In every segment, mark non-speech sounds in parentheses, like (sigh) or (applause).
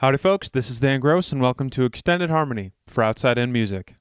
Howdy, folks. This is Dan Gross, and welcome to Extended Harmony for Outside In Music.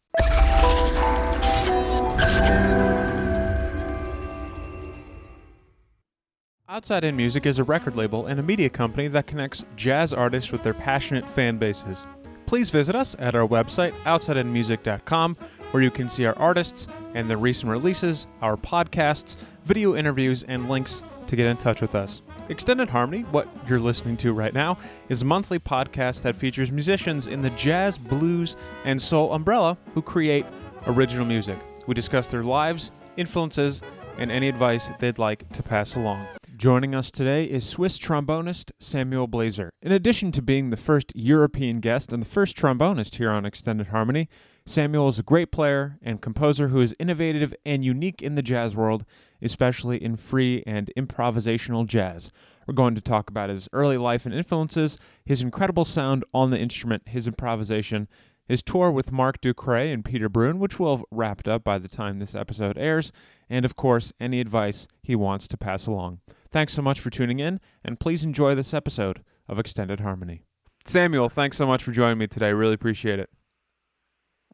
Outside In Music is a record label and a media company that connects jazz artists with their passionate fan bases. Please visit us at our website, outsideinmusic.com, where you can see our artists and their recent releases, our podcasts, video interviews, and links to get in touch with us. Extended Harmony, what you're listening to right now, is a monthly podcast that features musicians in the jazz, blues, and soul umbrella who create original music. We discuss their lives, influences, and any advice they'd like to pass along. Joining us today is Swiss trombonist Samuel Blaser. In addition to being the first European guest and the first trombonist here on Extended Harmony, Samuel is a great player and composer who is innovative and unique in the jazz world, especially in free and improvisational jazz. We're going to talk about his early life and influences, his incredible sound on the instrument, his improvisation, his tour with Marc Ducret and Peter Bruun, which will have wrapped up by the time this episode airs, and of course, any advice he wants to pass along. Thanks so much for tuning in, and please enjoy this episode of Extended Harmony. Samuel, thanks so much for joining me today. Really appreciate it.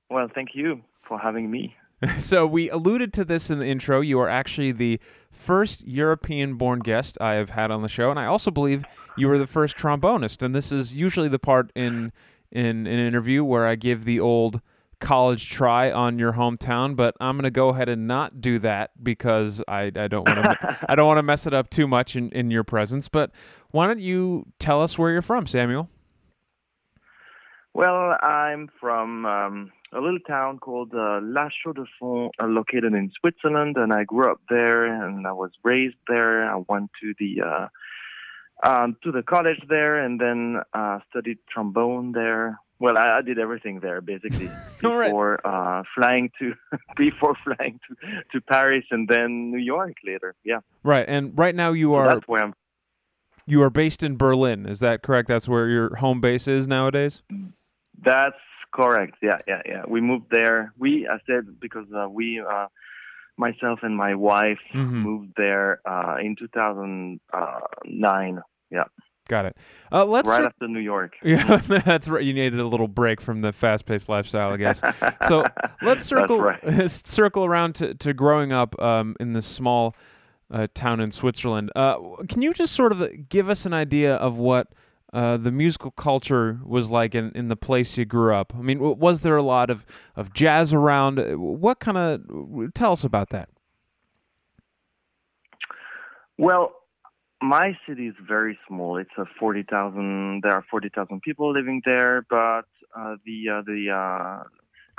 Well, thank you for having me. (laughs) so, we alluded to this in the intro. You are actually the first European born guest I have had on the show, and I also believe you were the first trombonist. And this is usually the part in in an interview where I give the old college try on your hometown, but I'm gonna go ahead and not do that because I, I don't want to (laughs) I don't want to mess it up too much in, in your presence. But why don't you tell us where you're from, Samuel? Well, I'm from um, a little town called uh, La Chaux-de-Fonds, uh, located in Switzerland, and I grew up there and I was raised there. I went to the uh, um, to the college there, and then uh, studied trombone there. Well, I, I did everything there basically (laughs) before right. uh, flying to (laughs) before flying to, to Paris and then New York later. Yeah. Right, and right now you are. So that's where I'm. You are based in Berlin. Is that correct? That's where your home base is nowadays. That's correct. Yeah, yeah, yeah. We moved there. We, I said, because uh, we, uh, myself and my wife, mm-hmm. moved there uh, in 2009. Yeah. Got it. Uh, let's right after New York. (laughs) Yeah, that's right. You needed a little break from the fast-paced lifestyle, I guess. (laughs) So let's circle right. (laughs) circle around to, to growing up um, in this small uh, town in Switzerland. Uh, can you just sort of give us an idea of what uh, the musical culture was like in, in the place you grew up? I mean, was there a lot of, of jazz around? What kind of tell us about that? Well, my city is very small. It's a forty thousand. There are forty thousand people living there, but uh, the uh, the uh,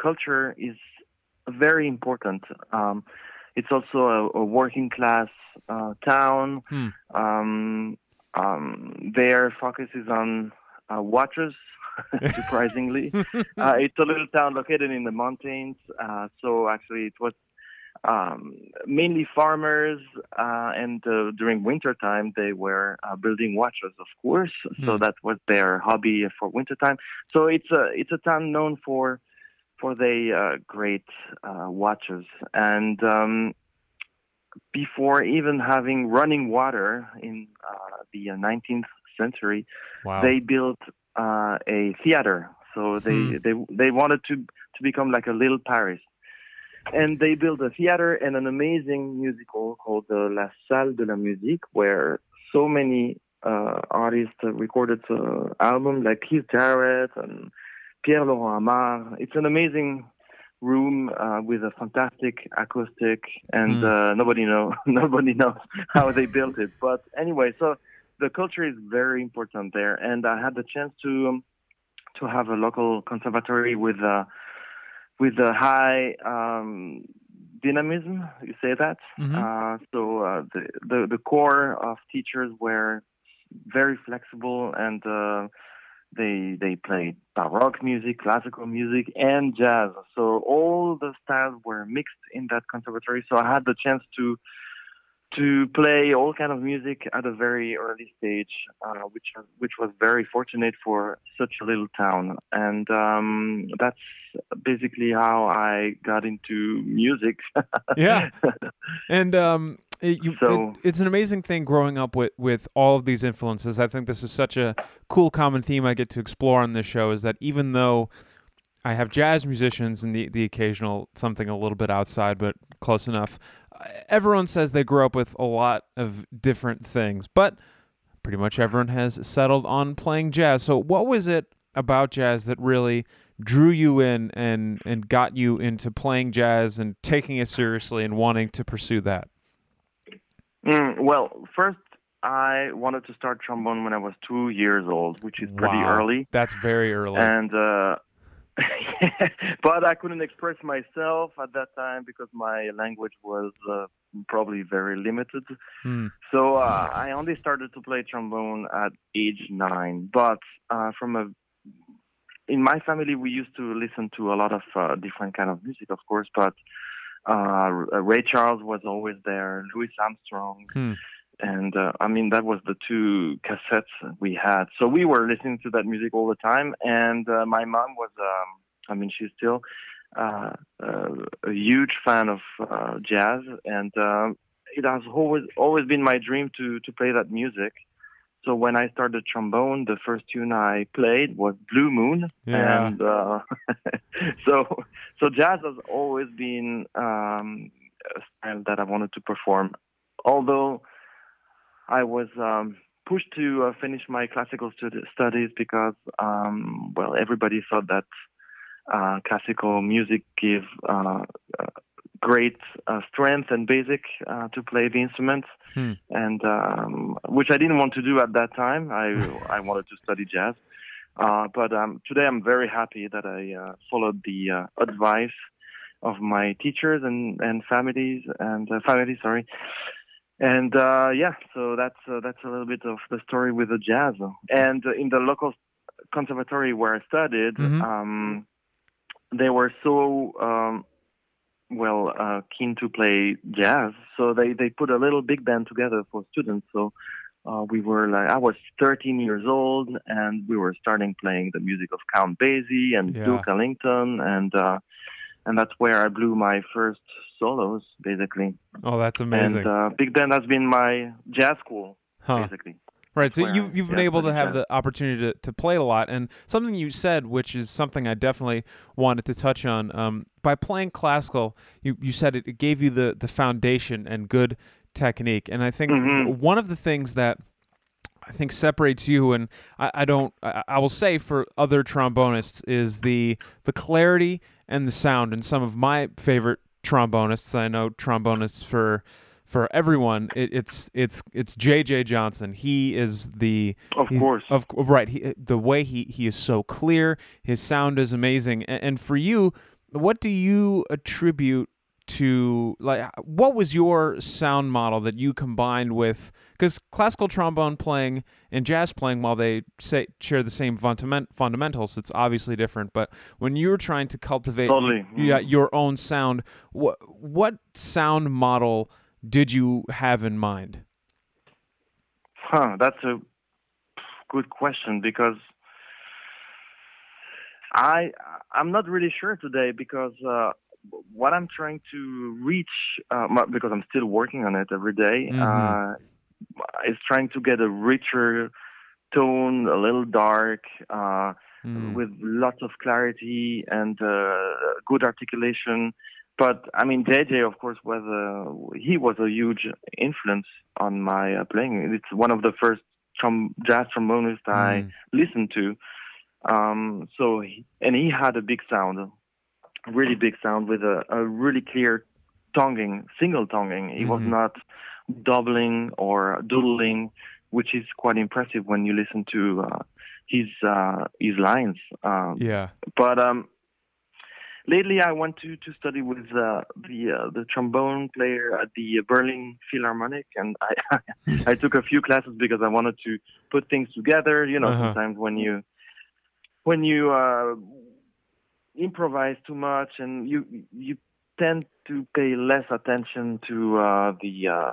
culture is very important. Um, it's also a, a working class uh, town. Hmm. Um, um, their focus is on uh, watches. (laughs) surprisingly, (laughs) uh, it's a little town located in the mountains. so actually, it was um, mainly farmers, uh, and uh, during winter time they were uh, building watches, of course. Mm. So that was their hobby for winter time. So it's a it's a town known for for the uh, great uh, watches, and um, before even having running water in uh, the 19th century, wow. they built a theater. So they, hmm. they they wanted to to become like a little Paris and they built a theater and an amazing musical called the La Salle de la Musique, where so many uh, artists recorded uh, albums like Keith Jarrett and Pierre Laurent Aimard. It's an amazing room uh, with a fantastic acoustic, and mm. nobody know (laughs) nobody knows how they built it. But anyway, so the culture is very important there, and I had the chance to um, to have a local conservatory with uh, with a high um, dynamism. You say that. Mm-hmm. Uh, so uh, the, the, the core of teachers were very flexible and uh, they they played baroque music, classical music, and jazz. So all the styles were mixed in that conservatory. So I had the chance to to play all kind of music at a very early stage, uh, which which was very fortunate for such a little town, and um, that's basically how I got into music. (laughs) yeah, and um, It, you, so it, it's an amazing thing growing up with with all of these influences. I think this is such a cool common theme I get to explore on this show. Is that even though I have jazz musicians and the the occasional something a little bit outside, but close enough. Uh, everyone says they grew up with a lot of different things, but pretty much everyone has settled on playing jazz. So, what was it about jazz that really drew you in and and got you into playing jazz and taking it seriously and wanting to pursue that? Mm, well, first I wanted to start trombone when I was two years old, which is pretty wow. early. That's very early. And uh, (laughs) but I couldn't express myself at that time because my language was uh, probably very limited. Hmm. So uh, I only started to play trombone at age nine. But uh, from a in my family, we used to listen to a lot of uh, different kind of music, of course. But uh, Ray Charles was always there, Louis Armstrong. Hmm and uh, I mean that was the two cassettes we had. So we were listening to that music all the time, and uh, my mom was, um, I mean, she's still uh, uh a huge fan of uh, jazz, and um, it has always always been my dream to to play that music. So when I started trombone, the first tune I played was Blue Moon, yeah. and uh, (laughs) so so jazz has always been um, a style that I wanted to perform, although I was um, pushed to uh, finish my classical stud- studies because, um, well, everybody thought that uh, classical music gave uh, uh great uh, strength and basic uh, to play the instruments, hmm. and um, which I didn't want to do at that time. I (laughs) I wanted to study jazz, but um, today I'm very happy that I followed the advice of my teachers and and families and family sorry and uh, yeah, so that's uh, that's a little bit of the story with the jazz. And uh, in the local conservatory where I studied, mm-hmm. um, they were so um, well uh, keen to play jazz, so they they put a little big band together for students. So. Uh, we were like I was 13 years old, and we were starting playing the music of Count Basie and yeah. Duke Ellington, and uh, and that's where I blew my first solos, basically. Oh, that's amazing. And uh, Big Band has been my jazz school, huh. basically. Right, so you've you've been able to have the opportunity to, to play a lot, and something you said, which is something I definitely wanted to touch on. Um, by playing classical, you, you said it, it gave you the the foundation and good technique, and I think mm-hmm. one of the things that I think separates you and I, I don't I, I, will say for other trombonists is the the clarity and the sound and some of my favorite trombonists I know trombonists for for everyone it, it's it's it's JJ Johnson. He is the of course. of right he, the way he he is so clear his sound is amazing. And, and for you what do you attribute to like what was your sound model that you combined with because classical trombone playing and jazz playing while they say share the same fundament, fundamentals it's obviously different. But when you were trying to cultivate totally. yeah, your own sound what what sound model did you have in mind huh that's a good question because I I'm not really sure today because uh, what I'm trying to reach, uh, because I'm still working on it every day, mm-hmm. uh, is trying to get a richer tone, a little dark, uh, mm. with lots of clarity and uh, good articulation. But I mean, JJ, of course, was a, he was a huge influence on my uh, playing. It's one of the first trom- jazz trombonists mm. I listened to. Um, so, he, and he had a big sound a really big sound with a, a really clear tonguing, single tonguing. He mm-hmm. was not doubling or doodling, which is quite impressive when you listen to uh, his uh, his lines. Um, yeah. But um, lately, I went to to study with uh, the uh, the trombone player at the Berlin Philharmonic, and I (laughs) I took a few classes because I wanted to put things together. You know, uh-huh. sometimes when you when you uh, improvise too much, and you you tend to pay less attention to uh, the uh,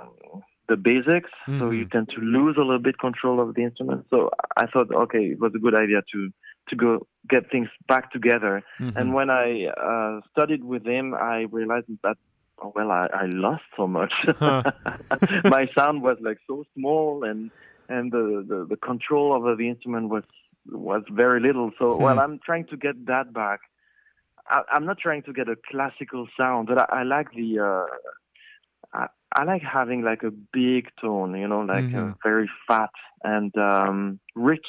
the basics. Mm-hmm. So you tend to lose a little bit control of the instrument. So I thought, okay, it was a good idea to to go get things back together. Mm-hmm. And when I uh, studied with him, I realized that well, I, I lost so much. Huh. (laughs) My sound was like so small, and and the, the, the control over the instrument was was very little. So, hmm. well, I'm trying to get that back. I, am not trying to get a classical sound, but I, I like the. Uh, I, I like having like a big tone, you know, like mm-hmm. very fat and um, rich.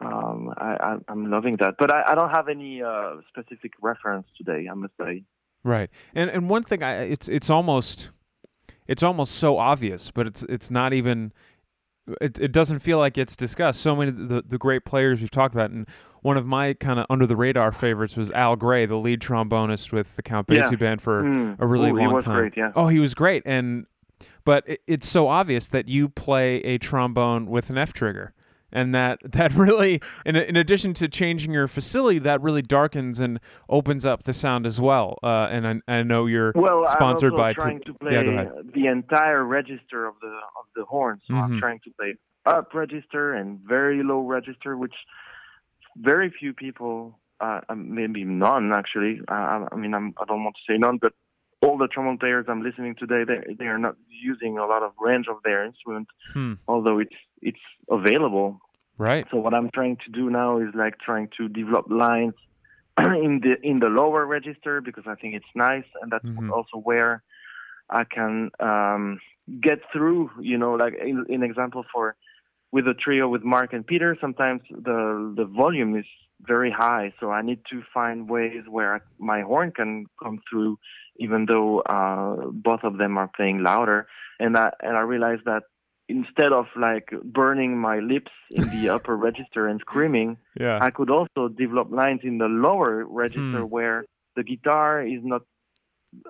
Um, I, am loving that, but I, I don't have any uh, specific reference today. I must say. Right, and and one thing, I it's it's almost it's almost so obvious, but it's it's not even. It, it doesn't feel like it's discussed. So many of the, the great players we've talked about, and one of my kind of under the radar favorites was Al Grey, the lead trombonist with the Count Basie yeah. band for mm. a really Ooh, long time. Great, yeah. Oh, he was great, and but it, it's so obvious that you play a trombone with an F trigger and that (laughs) that really in, in addition to changing your facility that really darkens and opens up the sound as well. Uh, and I, I, know you're well, sponsored I'm by trying t- to play yeah, the entire register of the of the horn. So mm-hmm. i'm trying to play up register and very low register which very few people uh, maybe none actually. Uh, i mean I'm, i don't want to say none but all the trombone players I'm listening today, they they are not using a lot of range of their instrument, hmm. although it's it's available. Right. So what I'm trying to do now is like trying to develop lines (clears throat) in the in the lower register because I think it's nice, and that's mm-hmm. also where I can um, get through. You know, like in, in example for with a trio with Marc and Peter, sometimes the the volume is very high, so I need to find ways where my horn can come through, even though uh, both of them are playing louder. And I and I realized that instead of like burning my lips in the (laughs) upper register and screaming, yeah. I could also develop lines in the lower register hmm. where the guitar is not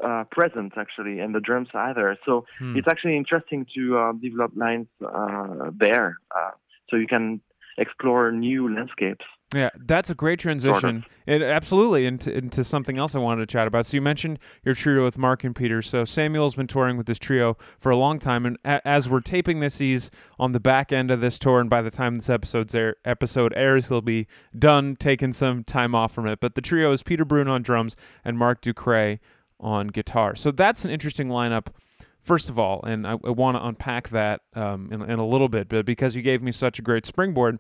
uh, present actually, and the drums either. So hmm. it's actually interesting to uh, develop lines uh, there, uh, so you can explore new landscapes. Yeah, that's a great transition. It, absolutely, into, into something else I wanted to chat about. So you mentioned your trio with Marc and Peter. So Samuel's been touring with this trio for a long time, and a, as we're taping this, he's on the back end of this tour. And by the time this episode's air, episode airs, he'll be done taking some time off from it. But the trio is Peter Bruun on drums and Marc Ducret on guitar. So that's an interesting lineup first of all, and I, I want to unpack that um, in, in, a little bit, but because you gave me such a great springboard,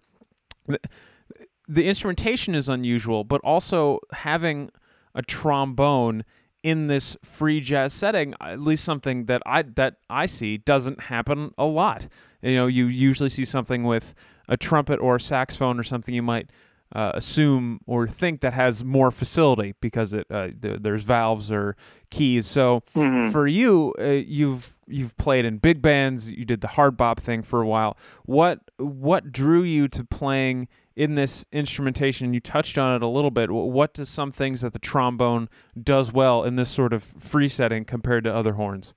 the instrumentation is unusual, but also having a trombone in this free jazz setting, at least something that I that I see doesn't happen a lot. You know, you usually see something with a trumpet or a saxophone or something you might uh, assume or think that has more facility because it uh, th- there's valves or keys. So mm-hmm. for you, uh, you've you've played in big bands. You did the hard bop thing for a while. What what drew you to playing in this instrumentation? You touched on it a little bit. What does some things that the trombone does well in this sort of free setting compared to other horns?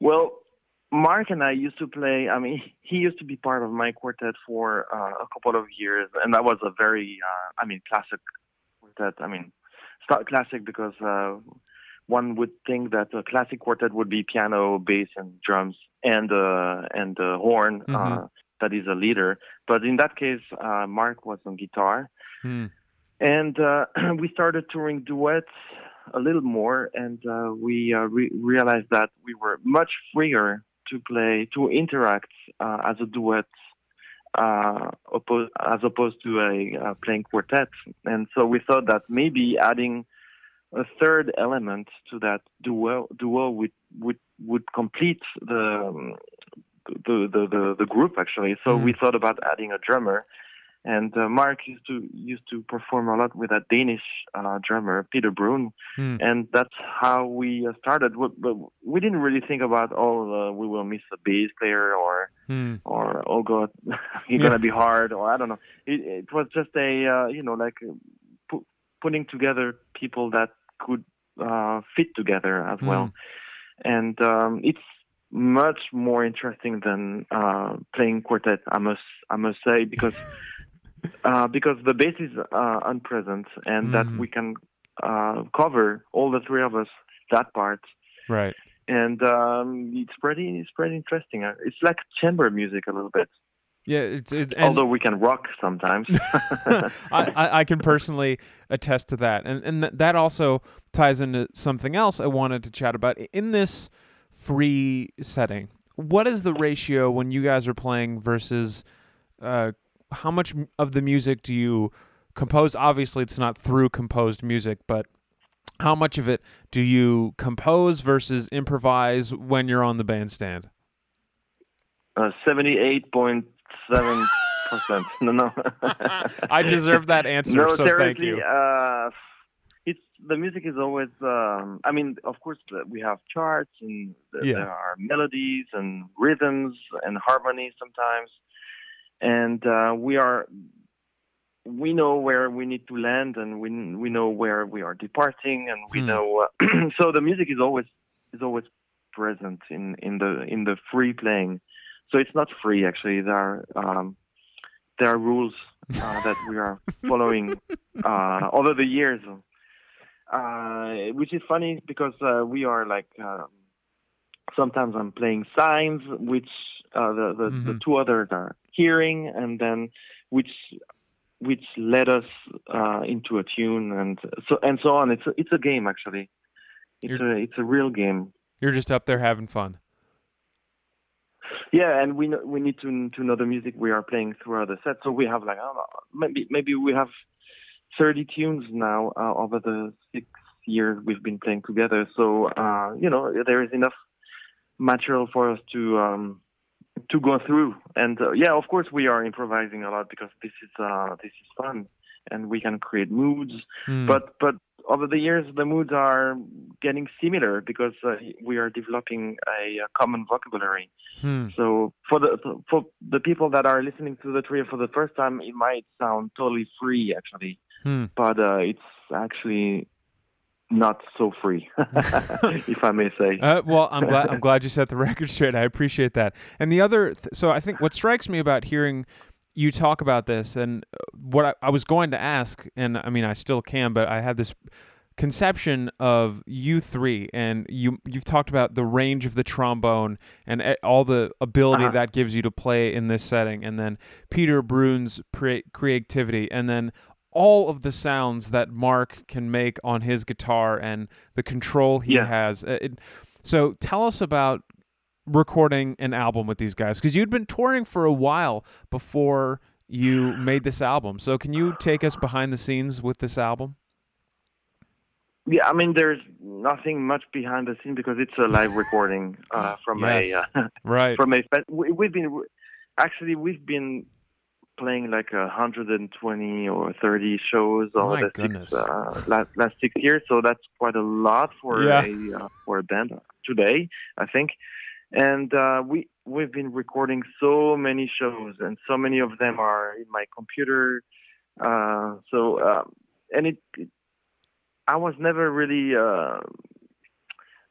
Well, Marc and I used to play. I mean, (laughs) he used to be part of my quartet for uh, a couple of years, and that was a very, uh, I mean, classic quartet. I mean, start classic because uh, one would think that a classic quartet would be piano, bass, and drums, and uh, and uh, horn. Mm-hmm. Uh, that is a leader. But in that case, uh, Marc was on guitar, hmm. and uh, (clears throat) we started touring duets a little more, and uh, we uh, re- realized that we were much freer to play to interact uh, as a duet. Uh, opposed, as opposed to a playing quartet, and so we thought that maybe adding a third element to that duo duo would would would complete the um, the, the, the, the group actually. So mm. we thought about adding a drummer. And uh, Marc used to used to perform a lot with that Danish uh, drummer Peter Bruun, mm. and that's how we uh, started. But we didn't really think about oh uh, we will miss a bass player or mm. or oh god (laughs) he's yeah. gonna be hard or I don't know. It, it was just a uh, you know like pu- putting together people that could uh, fit together as well, mm. and um, it's much more interesting than uh, playing quartet. I must I must say because (laughs) uh, because the bass is uh, unpresent and mm-hmm. that we can uh, cover all the three of us that part. Right. And um, it's pretty it's pretty interesting. Uh, it's like chamber music a little bit. Yeah, it's it, although we can rock sometimes. (laughs) I, I, I can personally attest to that, and and th- that also ties into something else I wanted to chat about in this free setting. What is the ratio when you guys are playing versus uh, how much of the music do you compose? Obviously, it's not through composed music, but how much of it do you compose versus improvise when you're on the bandstand? Uh, Seventy-eight point seven percent. (laughs) No, no. (laughs) I deserve that answer. No, so thank you. Uh, it's the music is always. Um, I mean, of course, we have charts and Yeah. there are melodies and rhythms and harmonies sometimes, and uh, we are. We know where we need to land, and we we know where we are departing, and we Hmm. know. Uh, (clears throat) so the music is always is always present in in the in the free playing. So it's not free actually. There are um, there are rules uh, that we are (laughs) following uh, over the years, uh, which is funny because uh, we are like um, sometimes I'm playing signs, which uh, the the, the Mhm. two others are hearing, and then which which led us uh, into a tune, and so and so on. It's a, it's a game actually. It's a it's a real game. You're just up there having fun. Yeah, and we know, we need to to know the music we are playing throughout the set. So we have like I don't know, maybe maybe we have 30 tunes now uh, over the six years we've been playing together. So uh, you know there is enough material for us to um, to go through. And uh, yeah, of course we are improvising a lot because this is uh, this is fun, and we can create moods. Hmm. But but over the years the moods are getting similar because uh, we are developing a, a common vocabulary. Hmm. So for the for the people that are listening to the trio for the first time, it might sound totally free actually, Hmm. but uh, it's actually not so free, (laughs) (laughs) if I may say. Uh, well, I'm glad I'm glad you set the (laughs) record straight. I appreciate that. And the other, th- so I think what strikes me about hearing you talk about this, and uh, what I, I was going to ask, and I mean I still can, but I had this conception of you three, and you you've talked about the range of the trombone and e- all the ability Uh-huh. that gives you to play in this setting, and then Peter Bruun's pre- creativity, and then all of the sounds that Marc can make on his guitar and the control he Yeah. has. Uh, It, so tell us about recording an album with these guys because you'd been touring for a while before you made this album. So can you take us behind the scenes with this album? Yeah, I mean, there's nothing much behind the scene because it's a live recording uh, from (laughs) Yes. a uh, (laughs) Right. from a. We've been actually we've been playing like a 120 or 30 shows over the six, uh, last last six years. So that's quite a lot for Yeah. a uh, for a band today, I think. And uh, we we've been recording so many shows, and so many of them are in my computer. Uh, so uh, and it, it, I was never really. Uh,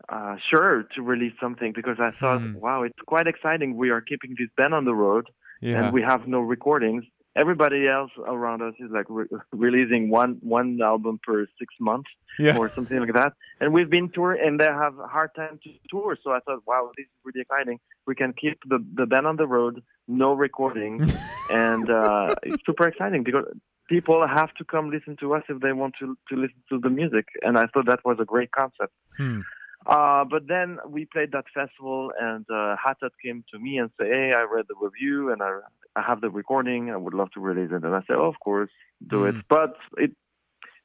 uh, sure to release something because I thought, Hmm. wow, it's quite exciting. We are keeping this band on the road, Yeah. and we have no recordings. Everybody else around us is like re- releasing one one album per six months yeah. or something like that. And we've been touring, and they have a hard time to tour. So I thought, wow, this is really exciting. We can keep the the band on the road, no recording, (laughs) and uh, it's super exciting because people have to come listen to us if they want to to listen to the music. And I thought that was a great concept. Hmm. Uh, but then we played that festival, and uh, Hat Hut came to me and said, "Hey, I read the review, and I, I have the recording. I would love to release it." And I said, oh, "Of course, do it." Mm. But it,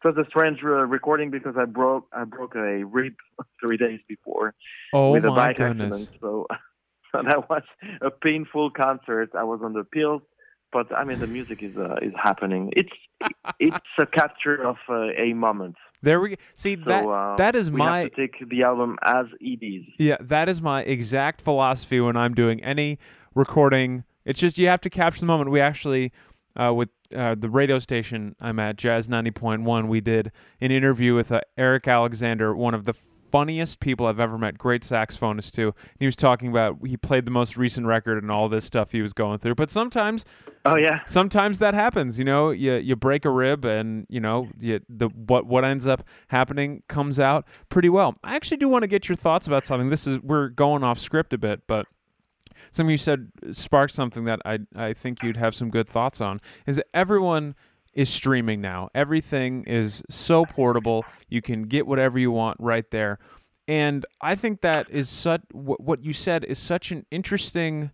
it was a strange uh, recording because I broke I broke a rib (laughs) three days before oh with a bike goodness. accident. So, (laughs) so that was a painful concert. I was on the pills, but I mean the music is uh, is happening. It's (laughs) it's a capture of uh, a moment. There we go. See So that uh, that is we my have to take the album as it is. Yeah, that is my exact philosophy when I'm doing any recording. It's just you have to capture the moment. We actually, uh, with uh, the radio station I'm at, Jazz 90.1, we did an interview with uh, Eric Alexander, one of the funniest people I've ever met, great saxophonist too. And he was talking about he played the most recent record and all this stuff he was going through. But sometimes Oh yeah. sometimes that happens you know you you break a rib and you know you, the what what ends up happening comes out pretty well i actually do want to get your thoughts about something this is we're going off script a bit but something you said sparked something that I I think you'd have some good thoughts on. Is everyone is streaming now. Everything is so portable. You can get whatever you want right there. And I think that is such what you said is such an interesting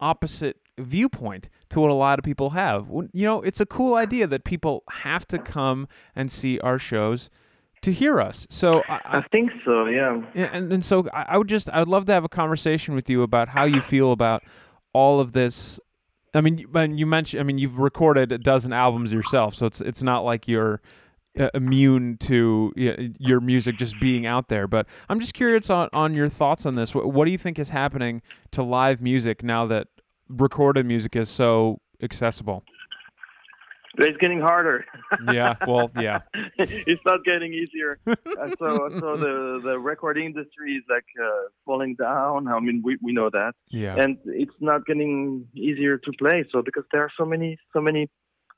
opposite viewpoint to what a lot of people have. You know, it's a cool idea that people have to come and see our shows to hear us. So I, I think so, yeah. And and so I, I would just I would love to have a conversation with you about how you feel about all of this. I mean, when you mentioned, I mean, you've recorded a dozen albums yourself, so it's it's not like you're uh, immune to your music just being out there. But I'm just curious on, on your thoughts on this. What, what do you think is happening to live music now that recorded music is so accessible? It's getting harder. yeah, well, yeah. (laughs) it's not getting easier. so, so the the recording industry is like uh, falling down. I mean, we we know that. Yeah. And it's not getting easier to play. So because there are so many so many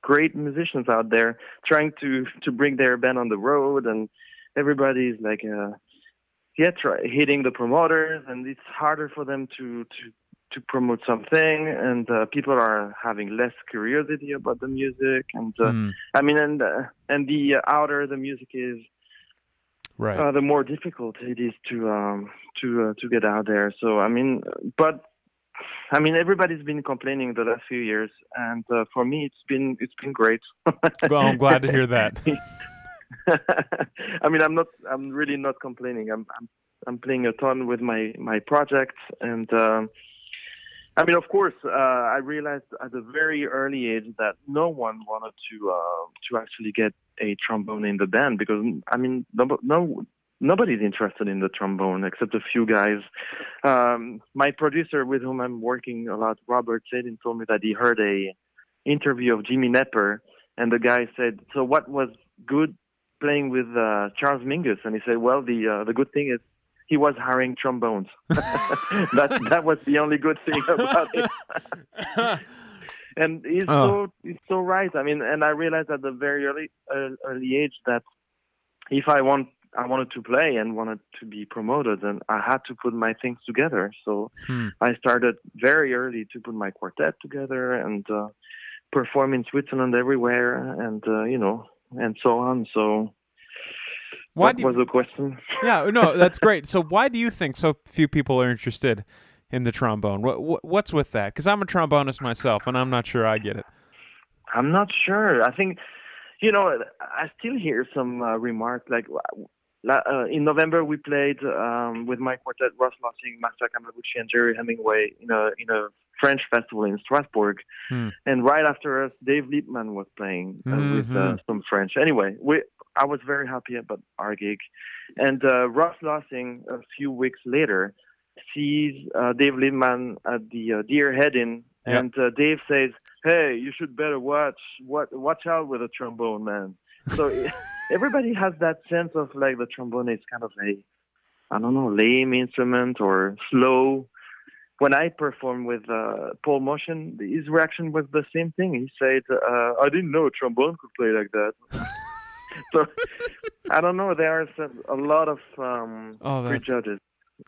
great musicians out there trying to to bring their band on the road, and everybody's like, uh, yeah, try, hitting the promoters, and it's harder for them to to to promote something, and uh, people are having less curiosity about the music, and uh, mm. I mean, and uh, and the outer the music is, right, uh, the more difficult it is to um, to uh, to get out there. So I mean, but I mean, everybody's been complaining the last few years, and uh, for me, it's been it's been great. (laughs) well, I'm glad to hear that. (laughs) I mean, I'm not. I'm really not complaining. I'm. I'm. I'm playing a ton with my my projects, and um, I mean, of course, uh, I realized at a very early age that no one wanted to uh, to actually get a trombone in the band because I mean, no, no nobody's interested in the trombone except a few guys. Um, my producer, with whom I'm working a lot, Robert Sadin, told me that he heard a interview of Jimmy Knepper, and the guy said, "So what was good playing with uh, Charles Mingus?" And he said, "Well, the uh, the good thing is." He was hiring trombones. (laughs) that that was the only good thing (laughs) about it. (laughs) and he's oh. so he's so right. I mean, and I realized at the very early uh, early age that if I want I wanted to play and wanted to be promoted, and I had to put my things together. So hmm. I started very early to put my quartet together and uh, perform in Switzerland everywhere, and uh, you know, and so on. So why what was the question? Yeah, no, (laughs) that's great. So why do you think so few people are interested in the trombone? What, what what's with that? Because I'm a trombonist myself, and I'm not sure I get it. I'm not sure. I think, you know, I still hear some uh, remarks like. Uh, in November, we played um, with my quartet, Russ Lossing, Masa Kamaguchi, and Gerry Hemingway in a in a French festival in Strasbourg. Hmm. And right after us, Dave Liebman was playing uh, mm-hmm. with uh, some French. Anyway, we I was very happy about our gig. And uh, Russ Lossing, a few weeks later, sees uh, Dave Liebman at the uh, Deer Head Inn, yep. and uh, Dave says, "Hey, you should better watch what watch out with a trombone, man." So (laughs) everybody has that sense of like the trombone is kind of a, I don't know, lame instrument or slow. When I performed with uh, Paul Motian, his reaction was the same thing. He said, uh, "I didn't know a trombone could play like that." (laughs) (laughs) so I don't know. There are a lot of um, oh, prejudges.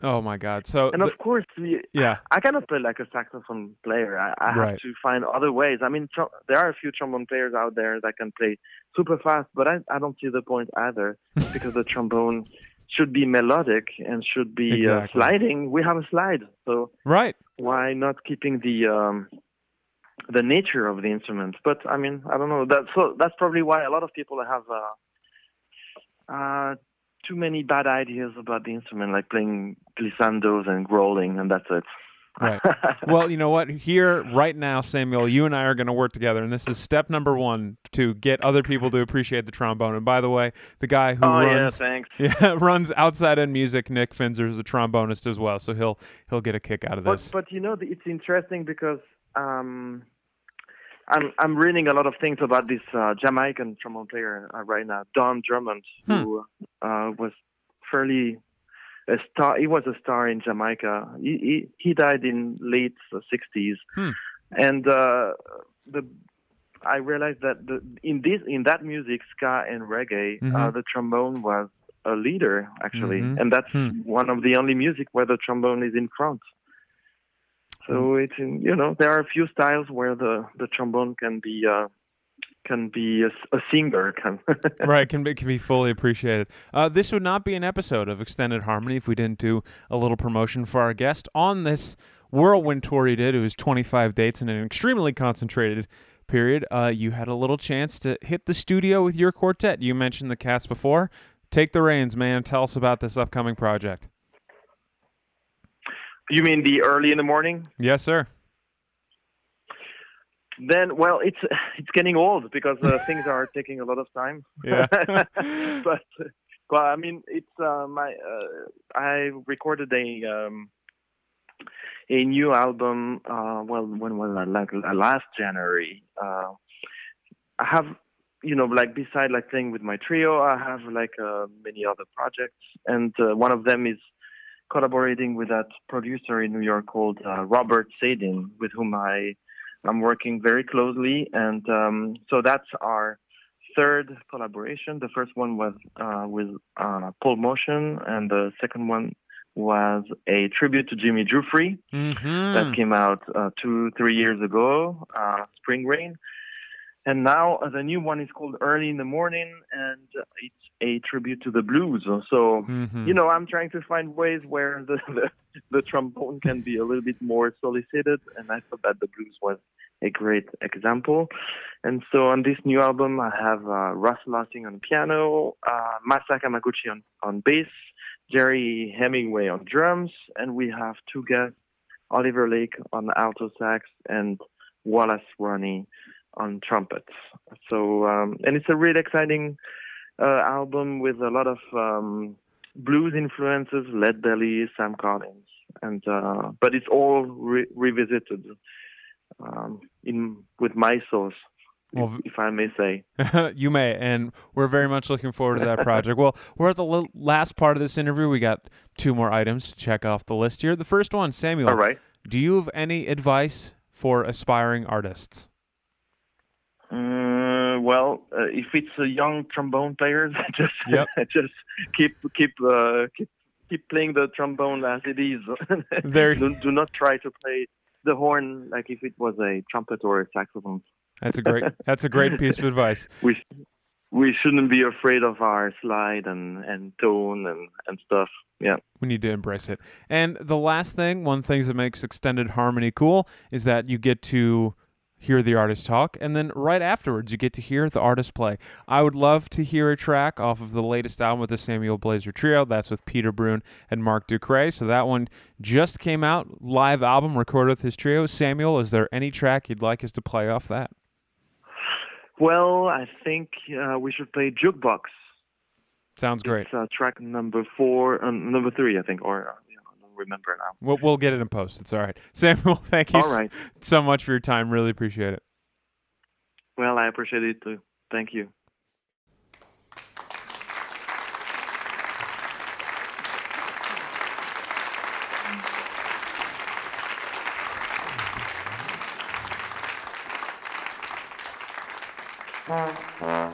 Oh my God! So and of course, yeah, I cannot play like a saxophone player. I, I right. have to find other ways. I mean, tr- there are a few trombone players out there that can play super fast, but I, I don't see the point either (laughs) because the trombone should be melodic and should be uh, exactly. uh, sliding. We have a slide, so right. Why not keeping the um, the nature of the instrument. But I mean, I don't know. That's so that's probably why a lot of people have uh, uh, too many bad ideas about the instrument, like playing glissandos and growling, and that's it. right. (laughs) Well, you know what? Here, right now, Samuel, you and I are going to work together, and this is step number one to get other people to appreciate the trombone. And by the way, the guy who oh, runs, yeah, (laughs) yeah, runs Outside In Music, Nick Finzer, is a trombonist as well, so he'll he'll get a kick out of this. But, but you know, it's interesting because um, I'm I'm reading a lot of things about this uh, Jamaican trombone player uh, right now, Don Drummond, hmm. who uh, was fairly a star. He was a star in Jamaica. He he, he died in late 60s, hmm. and uh, the I realized that the, in this in that music, ska and reggae, uh, mm-hmm. the trombone was a leader actually, mm-hmm. and that's hmm. one of the only music where the trombone is in front. So it's you know there are a few styles where the the trombone can be uh, can be a, a singer can (laughs) right can be can be fully appreciated. Uh, this would not be an episode of Extended Harmony if we didn't do a little promotion for our guest on this whirlwind tour he did. It was 25 dates in an extremely concentrated period. Uh, you had a little chance to hit the studio with your quartet. You mentioned the Cats before. Take the reins, man. Tell us about this upcoming project. You mean the early in the morning? Yes, sir. Then, well, it's it's getting old because uh, things are (laughs) taking a lot of time. Yeah. (laughs) (laughs) but well, I mean, it's uh, my uh, I recorded a um, a new album. Uh, well, when was that? Like uh, last January. Uh, I have, you know, like beside like playing with my trio, I have like uh, many other projects, and uh, one of them is collaborating with that producer in New York called uh, Robert Sadin, with whom I I'm working very closely, and um, so that's our third collaboration. The first one was uh, with uh, Paul Motian, and the second one was a tribute to Jimmy Giuffre Mm-hmm. that came out uh, two, three years ago, uh, Spring Rain. And now uh, the new one is called Early in the Morning, and it's a tribute to the blues. So, Mhm. you know, I'm trying to find ways where the, (laughs) the, the trombone can be a little bit more solicited, and I thought that the blues was a great example. And so on this new album, I have uh, Russ Lossing on piano, uh, Masa Kamaguchi on, on bass, Gerry Hemingway on drums, and we have two guests, Oliver Lake on alto sax and Wallace Roney on trumpets. So, um, and it's a really exciting uh, album with a lot of um, blues influences, Lead Belly, Sam Collins, and uh, but it's all re- revisited um, in with my sauce, Well, if, if I may say. (laughs) you may, and we're very much looking forward to that project. well, (laughs) we're at the l- last part of this interview. We got two more items to check off the list here. The first one, Samuel. All right. Do you have any advice for aspiring artists? Uh, well, uh, if it's a young trombone players, (laughs) just Yep. (laughs) just keep keep uh, keep keep playing the trombone as it is. (laughs) There- do, do not try to play the horn like if it was a trumpet or a saxophone. That's a great. that's a great piece of advice. We we shouldn't be afraid of our slide and, and tone and, and stuff. Yeah. We need to embrace it. And the last thing, one thing that makes extended harmony cool is that you get to hear the artist talk, and then right afterwards you get to hear the artist play. I would love to hear a track off of the latest album with the Samuel Blaser Trio. That's with Peter Bruun and Marc Ducret. So that one just came out, live album recorded with his trio. Samuel, is there any track you'd like us to play off that? Well, I think uh, we should play Jukebox. Sounds great. It's uh, track number four, uh, number three, I think, or remember now. We'll, we'll get it in post. It's all right. (laughs) Samuel, thank you All right. s- so much for your time. Really appreciate it. Well, I appreciate it too. Thank you. Thank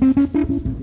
Thank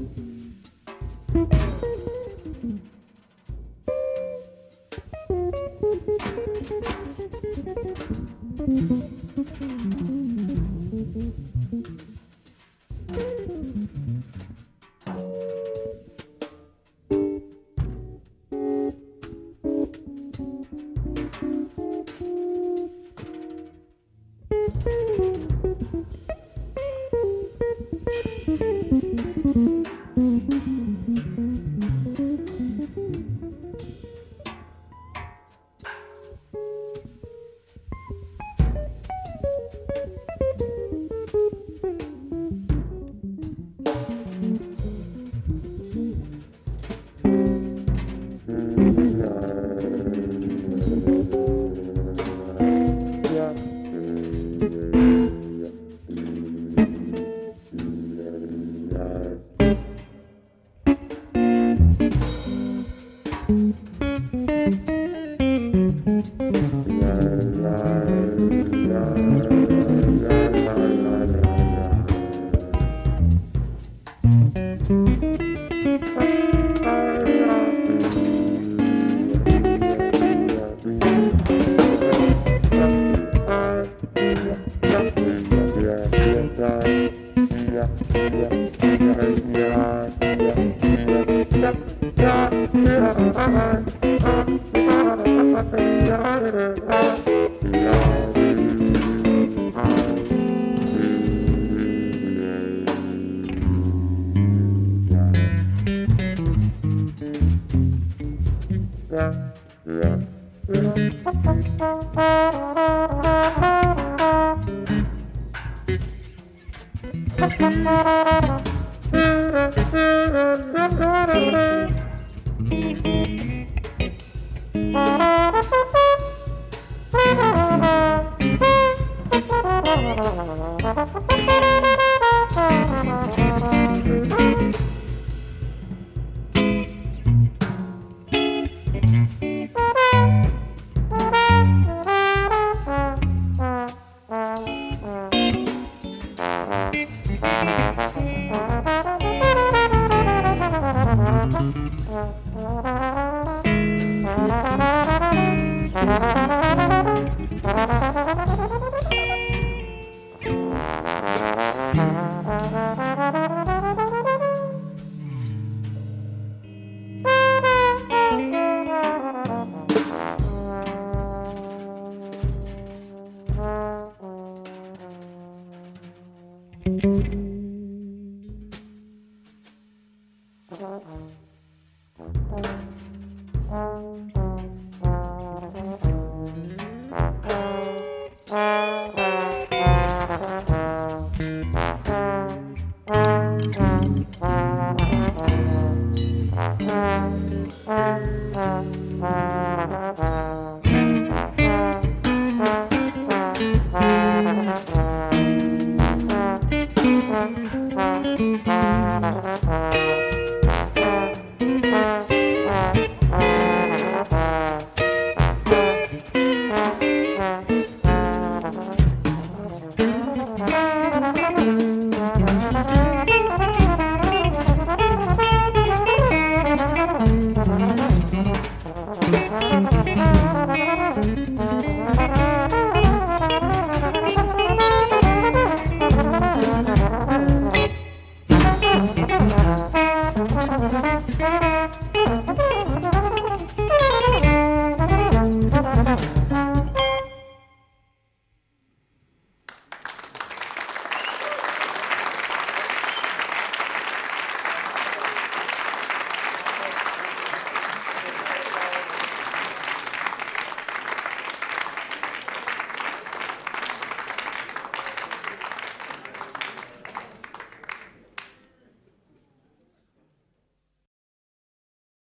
you.